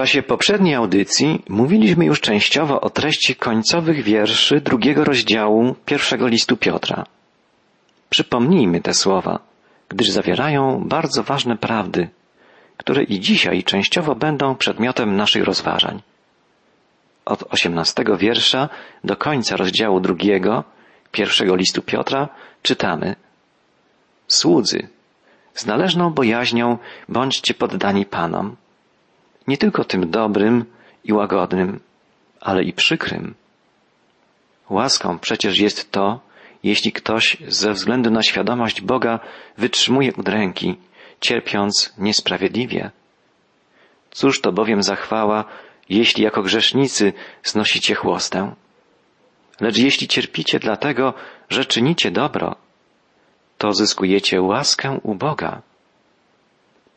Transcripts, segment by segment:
czasie poprzedniej audycji mówiliśmy już częściowo o treści końcowych wierszy drugiego rozdziału pierwszego listu Piotra. Przypomnijmy te słowa, gdyż zawierają bardzo ważne prawdy, które i dzisiaj częściowo będą przedmiotem naszych rozważań. Od osiemnastego wiersza do końca rozdziału drugiego pierwszego listu Piotra czytamy Słudzy, z należną bojaźnią bądźcie poddani Panom, nie tylko tym dobrym i łagodnym, ale i przykrym. Łaską przecież jest to, jeśli ktoś ze względu na świadomość Boga wytrzymuje udręki, cierpiąc niesprawiedliwie. Cóż to bowiem za chwała, jeśli jako grzesznicy znosicie chłostę? Lecz jeśli cierpicie dlatego, że czynicie dobro, to zyskujecie łaskę u Boga.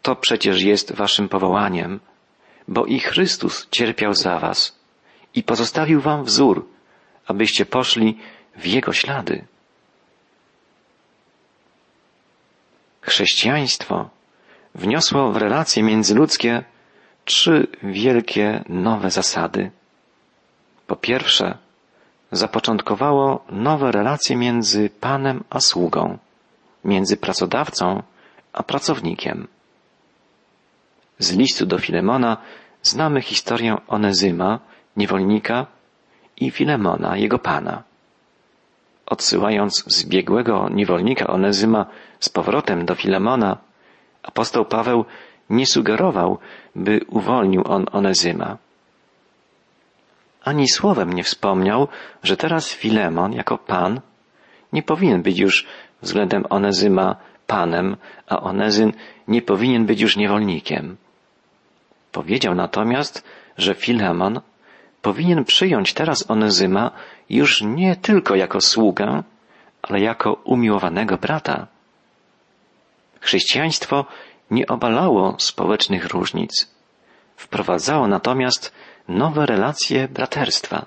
To przecież jest waszym powołaniem, bo i Chrystus cierpiał za was i pozostawił wam wzór, abyście poszli w Jego ślady. Chrześcijaństwo wniosło w relacje międzyludzkie trzy wielkie nowe zasady. Po pierwsze, zapoczątkowało nowe relacje między Panem a sługą, między pracodawcą a pracownikiem. Z listu do Filemona znamy historię Onezyma, niewolnika, i Filemona, jego pana. Odsyłając zbiegłego niewolnika Onezyma z powrotem do Filemona, apostoł Paweł nie sugerował, by uwolnił on Onezyma. Ani słowem nie wspomniał, że teraz Filemon jako pan nie powinien być już względem Onezyma panem, a Onezyn nie powinien być już niewolnikiem. Powiedział natomiast, że Filemon powinien przyjąć teraz Onezyma już nie tylko jako sługę, ale jako umiłowanego brata. Chrześcijaństwo nie obalało społecznych różnic. Wprowadzało natomiast nowe relacje braterstwa,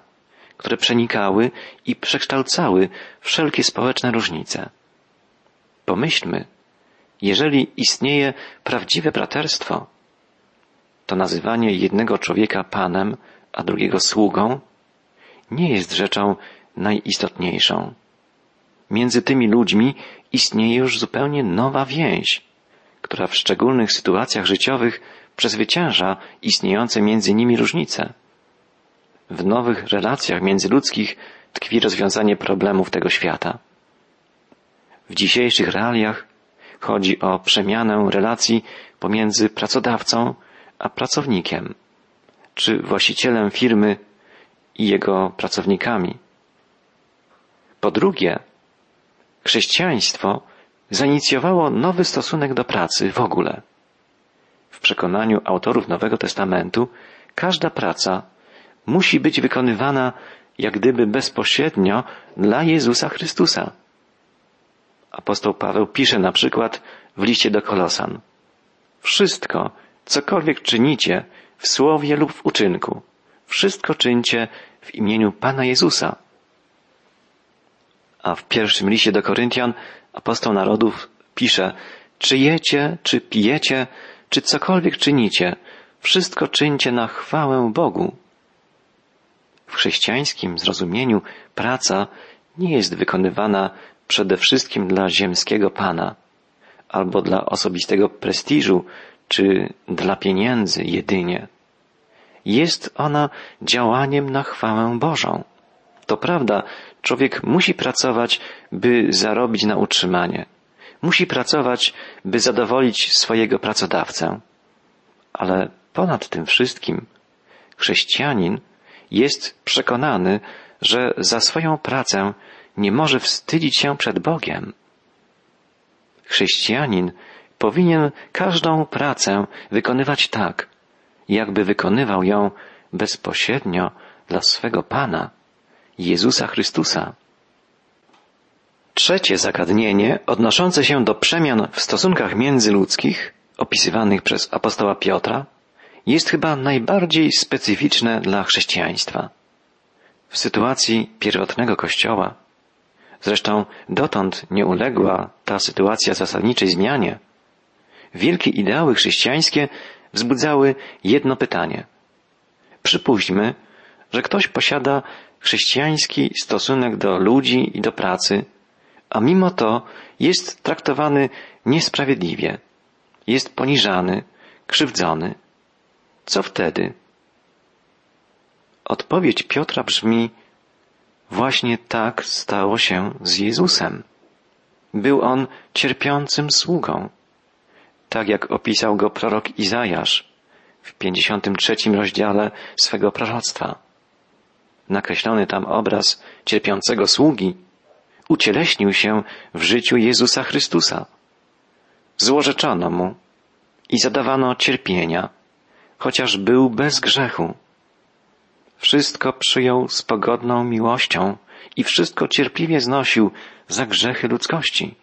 które przenikały i przekształcały wszelkie społeczne różnice. Pomyślmy, jeżeli istnieje prawdziwe braterstwo, to nazywanie jednego człowieka panem, a drugiego sługą nie jest rzeczą najistotniejszą. Między tymi ludźmi istnieje już zupełnie nowa więź, która w szczególnych sytuacjach życiowych przezwycięża istniejące między nimi różnice. W nowych relacjach międzyludzkich tkwi rozwiązanie problemów tego świata. W dzisiejszych realiach chodzi o przemianę relacji pomiędzy pracodawcą a pracownikiem, czy właścicielem firmy i jego pracownikami. Po drugie, chrześcijaństwo zainicjowało nowy stosunek do pracy w ogóle. W przekonaniu autorów Nowego Testamentu każda praca musi być wykonywana jak gdyby bezpośrednio dla Jezusa Chrystusa. Apostoł Paweł pisze na przykład w liście do Kolosan. Wszystko, cokolwiek czynicie w słowie lub w uczynku, wszystko czyńcie w imieniu Pana Jezusa. A w pierwszym liście do Koryntian apostoł narodów pisze, czy jecie, czy pijecie, czy cokolwiek czynicie, wszystko czyńcie na chwałę Bogu. W chrześcijańskim zrozumieniu praca nie jest wykonywana przede wszystkim dla ziemskiego Pana albo dla osobistego prestiżu czy dla pieniędzy jedynie. Jest ona działaniem na chwałę Bożą. To prawda, człowiek musi pracować, by zarobić na utrzymanie. Musi pracować, by zadowolić swojego pracodawcę. Ale ponad tym wszystkim chrześcijanin jest przekonany, że za swoją pracę nie może wstydzić się przed Bogiem. Chrześcijanin powinien każdą pracę wykonywać tak, jakby wykonywał ją bezpośrednio dla swego Pana, Jezusa Chrystusa. Trzecie zagadnienie, odnoszące się do przemian w stosunkach międzyludzkich, opisywanych przez apostoła Piotra, jest chyba najbardziej specyficzne dla chrześcijaństwa. W sytuacji pierwotnego Kościoła, zresztą dotąd nie uległa ta sytuacja zasadniczej zmianie, wielkie ideały chrześcijańskie wzbudzały jedno pytanie. Przypuśćmy, że ktoś posiada chrześcijański stosunek do ludzi i do pracy, a mimo to jest traktowany niesprawiedliwie, jest poniżany, krzywdzony. Co wtedy? Odpowiedź Piotra brzmi, właśnie tak stało się z Jezusem. Był on cierpiącym sługą, tak jak opisał go prorok Izajasz w 53 rozdziale swego proroctwa. Nakreślony tam obraz cierpiącego sługi ucieleśnił się w życiu Jezusa Chrystusa. Złorzeczono mu i zadawano cierpienia, chociaż był bez grzechu. Wszystko przyjął z pogodną miłością i wszystko cierpliwie znosił za grzechy ludzkości.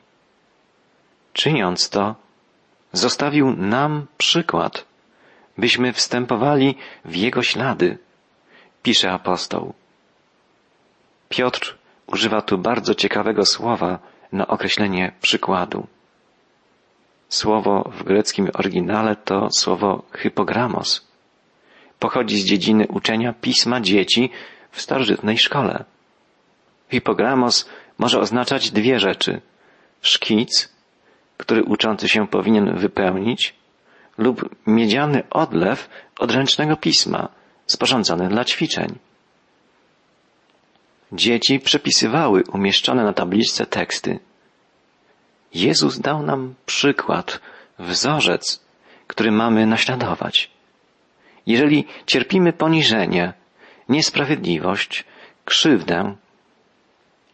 Czyniąc to, zostawił nam przykład, byśmy wstępowali w Jego ślady, pisze apostoł. Piotr używa tu bardzo ciekawego słowa na określenie przykładu. Słowo w greckim oryginale to słowo hypogramos. Pochodzi z dziedziny uczenia pisma dzieci w starożytnej szkole. Hypogramos może oznaczać dwie rzeczy. Szkic, który uczący się powinien wypełnić, lub miedziany odlew odręcznego pisma, sporządzony dla ćwiczeń. Dzieci przepisywały umieszczone na tabliczce teksty. Jezus dał nam przykład, wzorzec, który mamy naśladować. Jeżeli cierpimy poniżenie, niesprawiedliwość, krzywdę,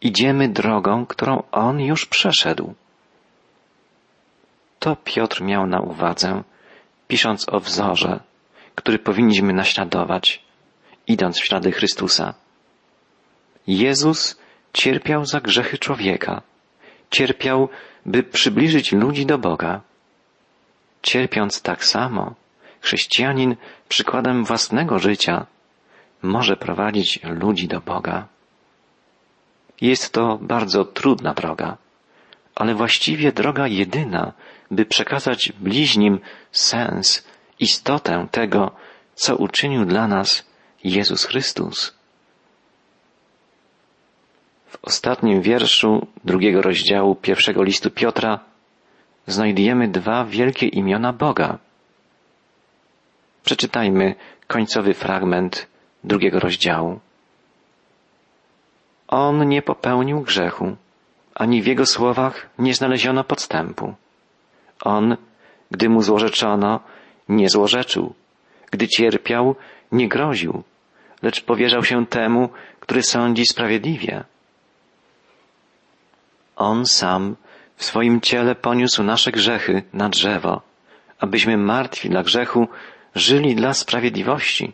idziemy drogą, którą On już przeszedł. To Piotr miał na uwadze, pisząc o wzorze, który powinniśmy naśladować, idąc w ślady Chrystusa. Jezus cierpiał za grzechy człowieka. Cierpiał, by przybliżyć ludzi do Boga. Cierpiąc tak samo, chrześcijanin przykładem własnego życia może prowadzić ludzi do Boga. Jest to bardzo trudna droga, ale właściwie droga jedyna, by przekazać bliźnim sens, istotę tego, co uczynił dla nas Jezus Chrystus. W ostatnim wierszu drugiego rozdziału pierwszego listu Piotra znajdujemy dwa wielkie imiona Boga. Przeczytajmy końcowy fragment drugiego rozdziału. On nie popełnił grzechu, ani w jego słowach nie znaleziono podstępu. On, gdy mu złorzeczono, nie złorzeczył. Gdy cierpiał, nie groził, lecz powierzał się temu, który sądzi sprawiedliwie. On sam w swoim ciele poniósł nasze grzechy na drzewo, abyśmy martwi dla grzechu żyli dla sprawiedliwości.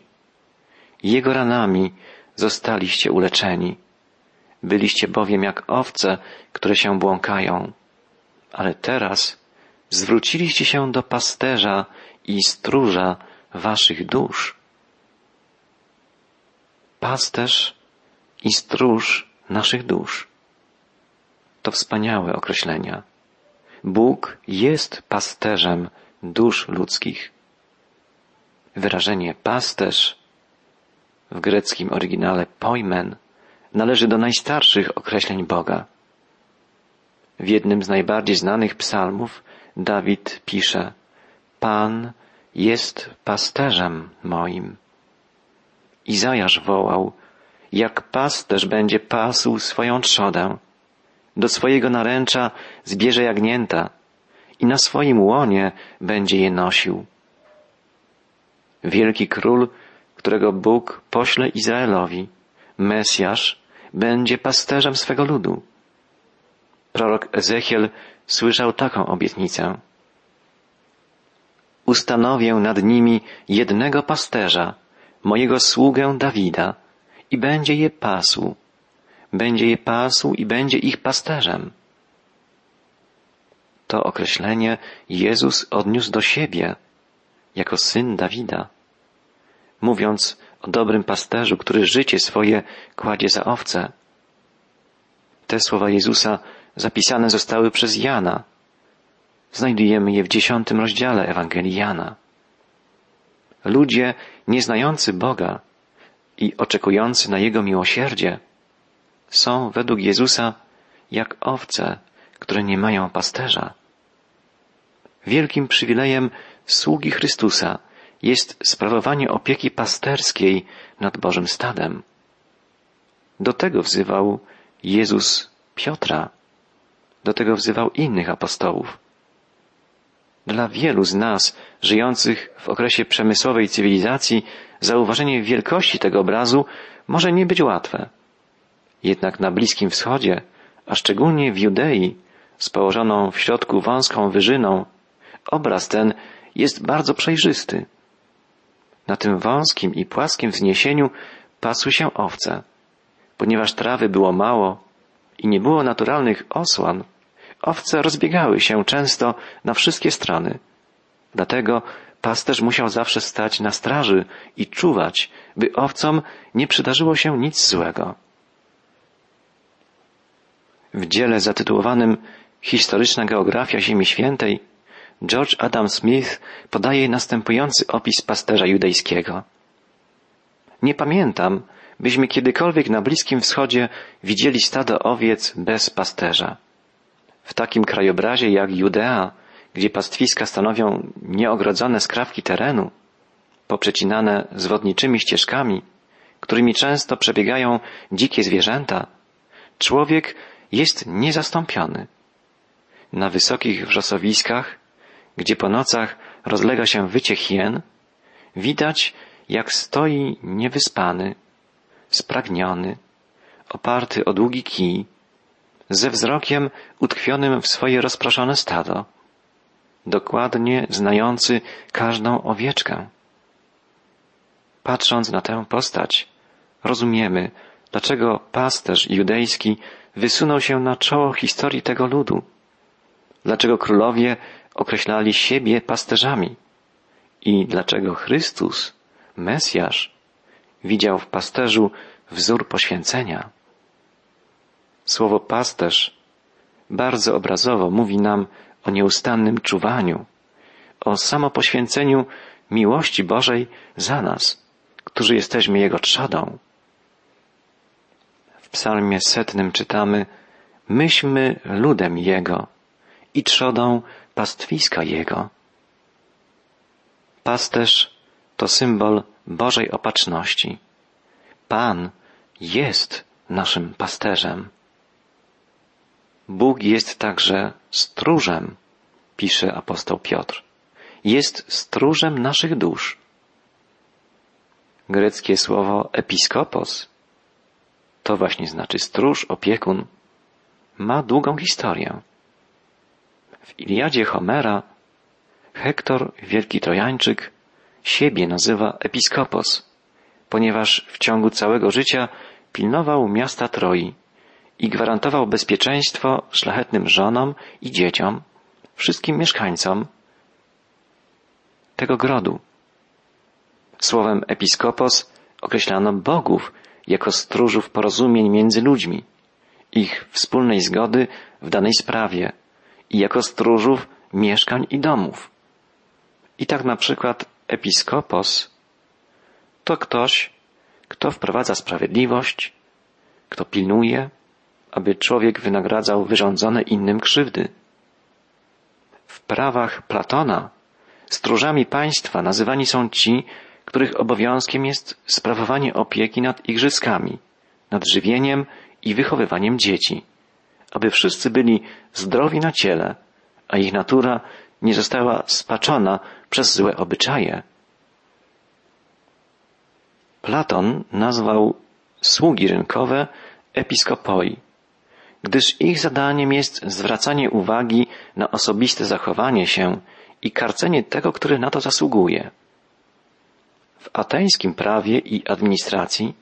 Jego ranami zostaliście uleczeni. Byliście bowiem jak owce, które się błąkają. Ale teraz zwróciliście się do pasterza i stróża waszych dusz. Pasterz i stróż naszych dusz. To wspaniałe określenia. Bóg jest pasterzem dusz ludzkich. Wyrażenie pasterz w greckim oryginale poimen należy do najstarszych określeń Boga. W jednym z najbardziej znanych psalmów Dawid pisze Pan jest pasterzem moim. Izajasz wołał, jak pasterz będzie pasł swoją trzodę, do swojego naręcza zbierze jagnięta i na swoim łonie będzie je nosił. Wielki król, którego Bóg pośle Izraelowi, Mesjasz, będzie pasterzem swego ludu. Prorok Ezechiel słyszał taką obietnicę. Ustanowię nad nimi jednego pasterza, mojego sługę Dawida, i będzie je pasł. Będzie je pasł i będzie ich pasterzem. To określenie Jezus odniósł do siebie, jako syn Dawida, mówiąc o dobrym pasterzu, który życie swoje kładzie za owce. Te słowa Jezusa zapisane zostały przez Jana. Znajdujemy je w dziesiątym rozdziale Ewangelii Jana. ludzie nieznający Boga i oczekujący na Jego miłosierdzie, są według Jezusa jak owce, które nie mają pasterza. Wielkim przywilejem sługi Chrystusa jest sprawowanie opieki pasterskiej nad Bożym stadem. Do tego wzywał Jezus Piotra. Do tego wzywał innych apostołów. Dla wielu z nas, żyjących w okresie przemysłowej cywilizacji, zauważenie wielkości tego obrazu może nie być łatwe. Jednak na Bliskim Wschodzie, a szczególnie w Judei, z położoną w środku wąską wyżyną, obraz ten jest bardzo przejrzysty. Na tym wąskim i płaskim wzniesieniu pasły się owce. Ponieważ trawy było mało i nie było naturalnych osłan, owce rozbiegały się często na wszystkie strony. Dlatego pasterz musiał zawsze stać na straży i czuwać, by owcom nie przydarzyło się nic złego. W dziele zatytułowanym Historyczna geografia Ziemi Świętej George Adam Smith podaje następujący opis pasterza judejskiego. Nie pamiętam, byśmy kiedykolwiek na Bliskim Wschodzie widzieli stado owiec bez pasterza. W takim krajobrazie jak Judea, gdzie pastwiska stanowią nieogrodzone skrawki terenu, poprzecinane zwodniczymi ścieżkami, którymi często przebiegają dzikie zwierzęta, człowiek jest niezastąpiony. Na wysokich wrzosowiskach, gdzie po nocach rozlega się wycie hien, widać, jak stoi niewyspany, spragniony, oparty o długi kij, ze wzrokiem utkwionym w swoje rozproszone stado, dokładnie znający każdą owieczkę. Patrząc na tę postać, rozumiemy, dlaczego pasterz judejski wysunął się na czoło historii tego ludu, dlaczego królowie określali siebie pasterzami i dlaczego Chrystus, Mesjasz, widział w pasterzu wzór poświęcenia. Słowo pasterz bardzo obrazowo mówi nam o nieustannym czuwaniu, o samopoświęceniu miłości Bożej za nas, którzy jesteśmy Jego trzodą. W psalmie setnym czytamy Myśmy ludem Jego i trzodą pastwiska Jego. Pasterz to symbol Bożej opatrzności. Pan jest naszym pasterzem. Bóg jest także stróżem, pisze apostoł Piotr. Jest stróżem naszych dusz. Greckie słowo episkopos to właśnie znaczy stróż, opiekun, ma długą historię. W Iliadzie Homera Hektor, wielki Trojańczyk, siebie nazywa episkopos, ponieważ w ciągu całego życia pilnował miasta Troi i gwarantował bezpieczeństwo szlachetnym żonom i dzieciom, wszystkim mieszkańcom tego grodu. Słowem episkopos określano bogów jako stróżów porozumień między ludźmi, ich wspólnej zgody w danej sprawie i jako stróżów mieszkań i domów. I tak na przykład episkopos to ktoś, kto wprowadza sprawiedliwość, kto pilnuje, aby człowiek wynagradzał wyrządzone innym krzywdy. W prawach Platona stróżami państwa nazywani są ci, których obowiązkiem jest sprawowanie opieki nad igrzyskami, nad żywieniem i wychowywaniem dzieci, aby wszyscy byli zdrowi na ciele, a ich natura nie została spaczona przez złe obyczaje. Platon nazwał sługi rynkowe episkopoi, gdyż ich zadaniem jest zwracanie uwagi na osobiste zachowanie się i karcenie tego, który na to zasługuje. W ateńskim prawie i administracji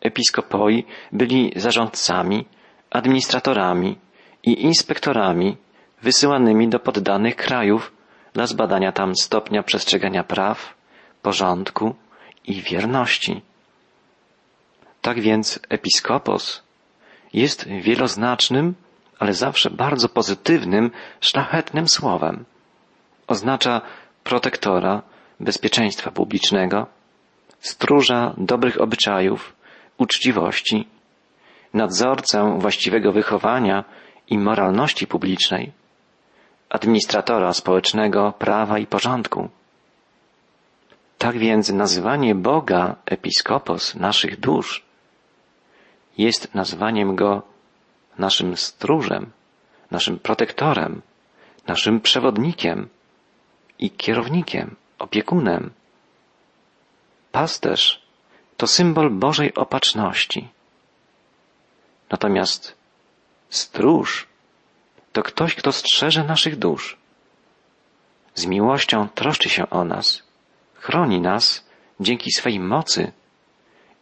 episkopoi byli zarządcami, administratorami i inspektorami wysyłanymi do poddanych krajów dla zbadania tam stopnia przestrzegania praw, porządku i wierności. Tak więc episkopos jest wieloznacznym, ale zawsze bardzo pozytywnym, szlachetnym słowem. Oznacza protektora, bezpieczeństwa publicznego, stróża dobrych obyczajów, uczciwości, nadzorcę właściwego wychowania i moralności publicznej, administratora społecznego prawa i porządku. Tak więc nazywanie Boga episkopos naszych dusz jest nazwaniem Go naszym stróżem, naszym protektorem, naszym przewodnikiem i kierownikiem, opiekunem. Pasterz to symbol Bożej opatrzności. Natomiast stróż to ktoś, kto strzeże naszych dusz. Z miłością troszczy się o nas, chroni nas dzięki swej mocy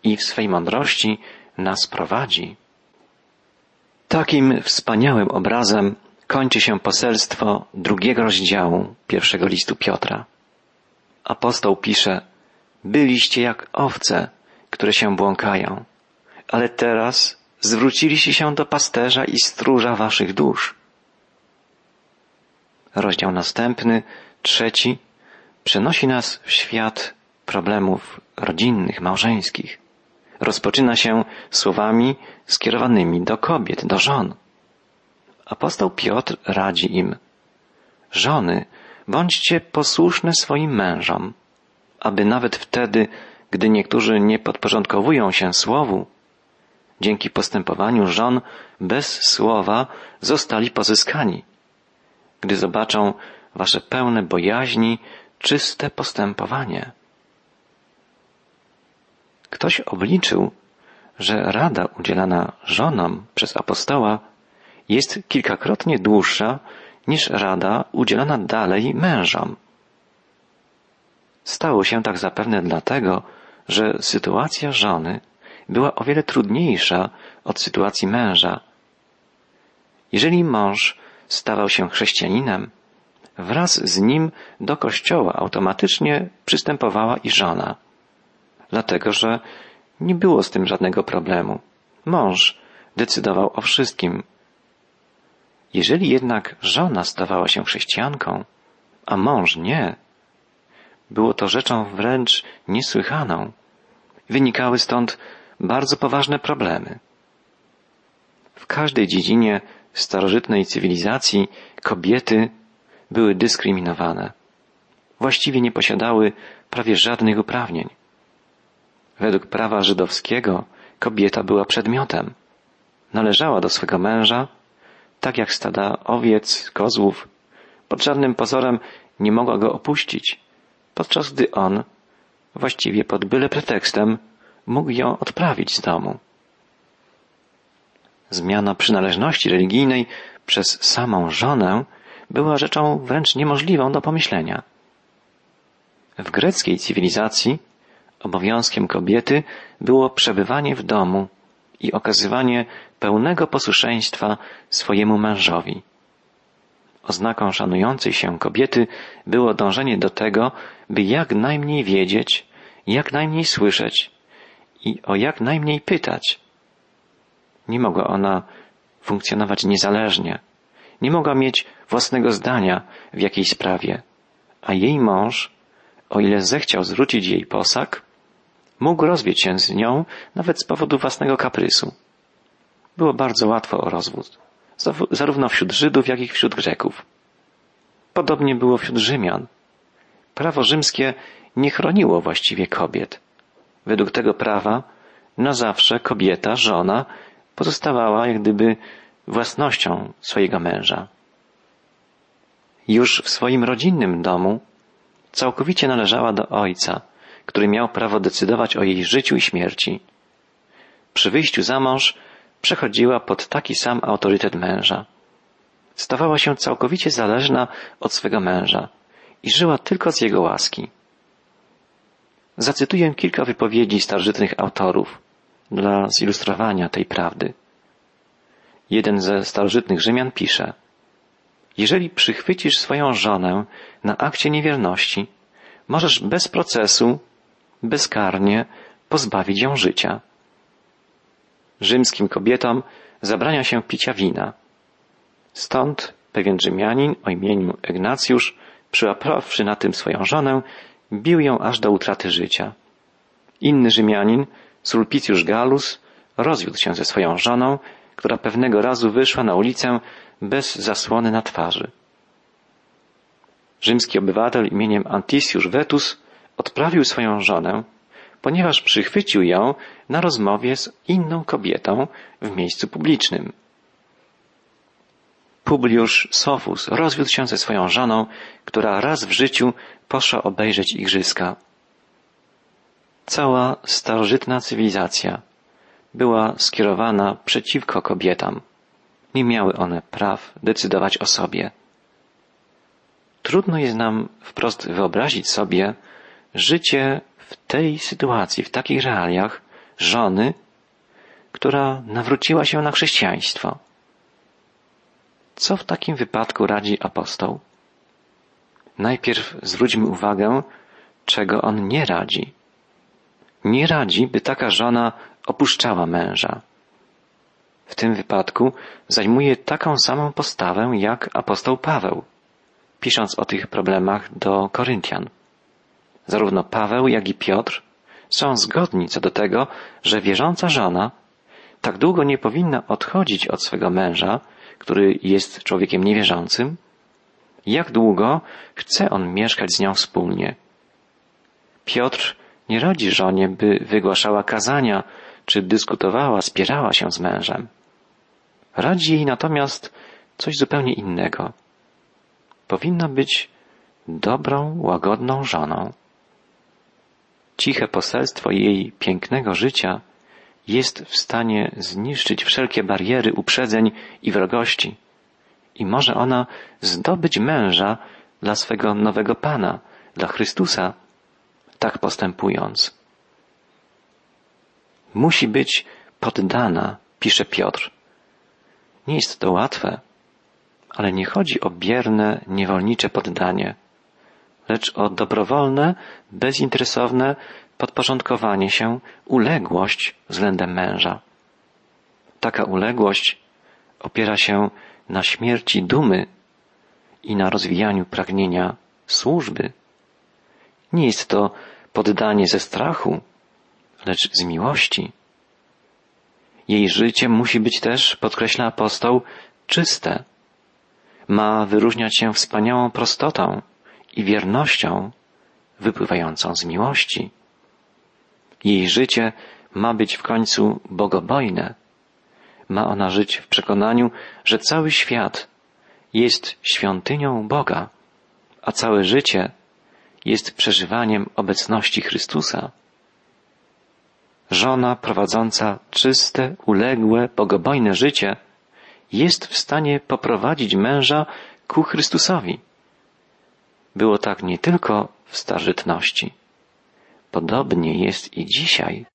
i w swej mądrości nas prowadzi. Takim wspaniałym obrazem kończy się poselstwo drugiego rozdziału pierwszego listu Piotra. Apostoł pisze, byliście jak owce, które się błąkają, ale teraz zwróciliście się do pasterza i stróża waszych dusz. Rozdział następny, trzeci, przenosi nas w świat problemów rodzinnych, małżeńskich. Rozpoczyna się słowami skierowanymi do kobiet, do żon. Apostoł Piotr radzi im, żony, bądźcie posłuszne swoim mężom, aby nawet wtedy, gdy niektórzy nie podporządkowują się słowu, dzięki postępowaniu żon bez słowa zostali pozyskani. Gdy zobaczą wasze pełne bojaźni, czyste postępowanie. Ktoś obliczył, że rada udzielana żonom przez apostoła jest kilkakrotnie dłuższa niż rada udzielana dalej mężom. Stało się tak zapewne dlatego, że sytuacja żony była o wiele trudniejsza od sytuacji męża. Jeżeli mąż stawał się chrześcijaninem, wraz z nim do kościoła automatycznie przystępowała i żona. Dlatego, że nie było z tym żadnego problemu. Mąż decydował o wszystkim. Jeżeli jednak żona stawała się chrześcijanką, a mąż nie, było to rzeczą wręcz niesłychaną. Wynikały stąd bardzo poważne problemy. W każdej dziedzinie starożytnej cywilizacji kobiety były dyskryminowane. Właściwie nie posiadały prawie żadnych uprawnień. Według prawa żydowskiego kobieta była przedmiotem. Należała do swego męża, tak jak stada owiec, kozłów. Pod żadnym pozorem nie mogła go opuścić, podczas gdy on, właściwie pod byle pretekstem, mógł ją odprawić z domu. Zmiana przynależności religijnej przez samą żonę była rzeczą wręcz niemożliwą do pomyślenia. W greckiej cywilizacji obowiązkiem kobiety było przebywanie w domu i okazywanie pełnego posłuszeństwa swojemu mężowi. Oznaką szanującej się kobiety było dążenie do tego, by jak najmniej wiedzieć, jak najmniej słyszeć i o jak najmniej pytać. Nie mogła ona funkcjonować niezależnie, nie mogła mieć własnego zdania w jakiejś sprawie, a jej mąż, o ile zechciał zwrócić jej posag, mógł rozbić się z nią nawet z powodu własnego kaprysu. Było bardzo łatwo o rozwód, zarówno wśród Żydów, jak i wśród Greków. Podobnie było wśród Rzymian. Prawo rzymskie nie chroniło właściwie kobiet. Według tego prawa na zawsze kobieta, żona pozostawała jak gdyby własnością swojego męża. Już w swoim rodzinnym domu całkowicie należała do ojca, który miał prawo decydować o jej życiu i śmierci. Przy wyjściu za mąż przechodziła pod taki sam autorytet męża. Stawała się całkowicie zależna od swego męża i żyła tylko z jego łaski. Zacytuję kilka wypowiedzi starożytnych autorów dla zilustrowania tej prawdy. Jeden ze starożytnych Rzymian pisze Jeżeli przychwycisz swoją żonę na akcie niewierności, możesz bez procesu, bezkarnie pozbawić ją życia. Rzymskim kobietom zabrania się picia wina. Stąd pewien Rzymianin o imieniu Ignacjusz, przyłapawszy na tym swoją żonę, bił ją aż do utraty życia. Inny Rzymianin, Sulpicjusz Galus, rozwiódł się ze swoją żoną, która pewnego razu wyszła na ulicę bez zasłony na twarzy. Rzymski obywatel imieniem Antisiusz Vetus odprawił swoją żonę, ponieważ przychwycił ją na rozmowie z inną kobietą w miejscu publicznym. Publiusz Sofus rozwiódł się ze swoją żoną, która raz w życiu poszła obejrzeć igrzyska. Cała starożytna cywilizacja była skierowana przeciwko kobietom. Nie miały one praw decydować o sobie. Trudno jest nam wprost wyobrazić sobie życie w tej sytuacji, w takich realiach żony, która nawróciła się na chrześcijaństwo. Co w takim wypadku radzi apostoł? Najpierw zwróćmy uwagę, czego on nie radzi. Nie radzi, by taka żona opuszczała męża. W tym wypadku zajmuje taką samą postawę jak apostoł Paweł, pisząc o tych problemach do Koryntian. Zarówno Paweł, jak i Piotr są zgodni co do tego, że wierząca żona tak długo nie powinna odchodzić od swego męża, który jest człowiekiem niewierzącym, jak długo chce on mieszkać z nią wspólnie. Piotr nie radzi żonie, by wygłaszała kazania, czy dyskutowała, spierała się z mężem. Radzi jej natomiast coś zupełnie innego. Powinna być dobrą, łagodną żoną. Ciche poselstwo jej pięknego życia jest w stanie zniszczyć wszelkie bariery uprzedzeń i wrogości i może ona zdobyć męża dla swego nowego Pana, dla Chrystusa, tak postępując. Musi być poddana, pisze Piotr. Nie jest to łatwe, ale nie chodzi o bierne, niewolnicze poddanie, lecz o dobrowolne, bezinteresowne podporządkowanie się, uległość względem męża. Taka uległość opiera się na śmierci dumy i na rozwijaniu pragnienia służby. Nie jest to poddanie ze strachu, lecz z miłości. Jej życie musi być też, podkreśla apostoł, czyste. Ma wyróżniać się wspaniałą prostotą i wiernością wypływającą z miłości. Jej życie ma być w końcu bogobojne. Ma ona żyć w przekonaniu, że cały świat jest świątynią Boga, a całe życie jest przeżywaniem obecności Chrystusa. Żona prowadząca czyste, uległe, bogobojne życie jest w stanie poprowadzić męża ku Chrystusowi. Było tak nie tylko w starożytności. Podobnie jest i dzisiaj.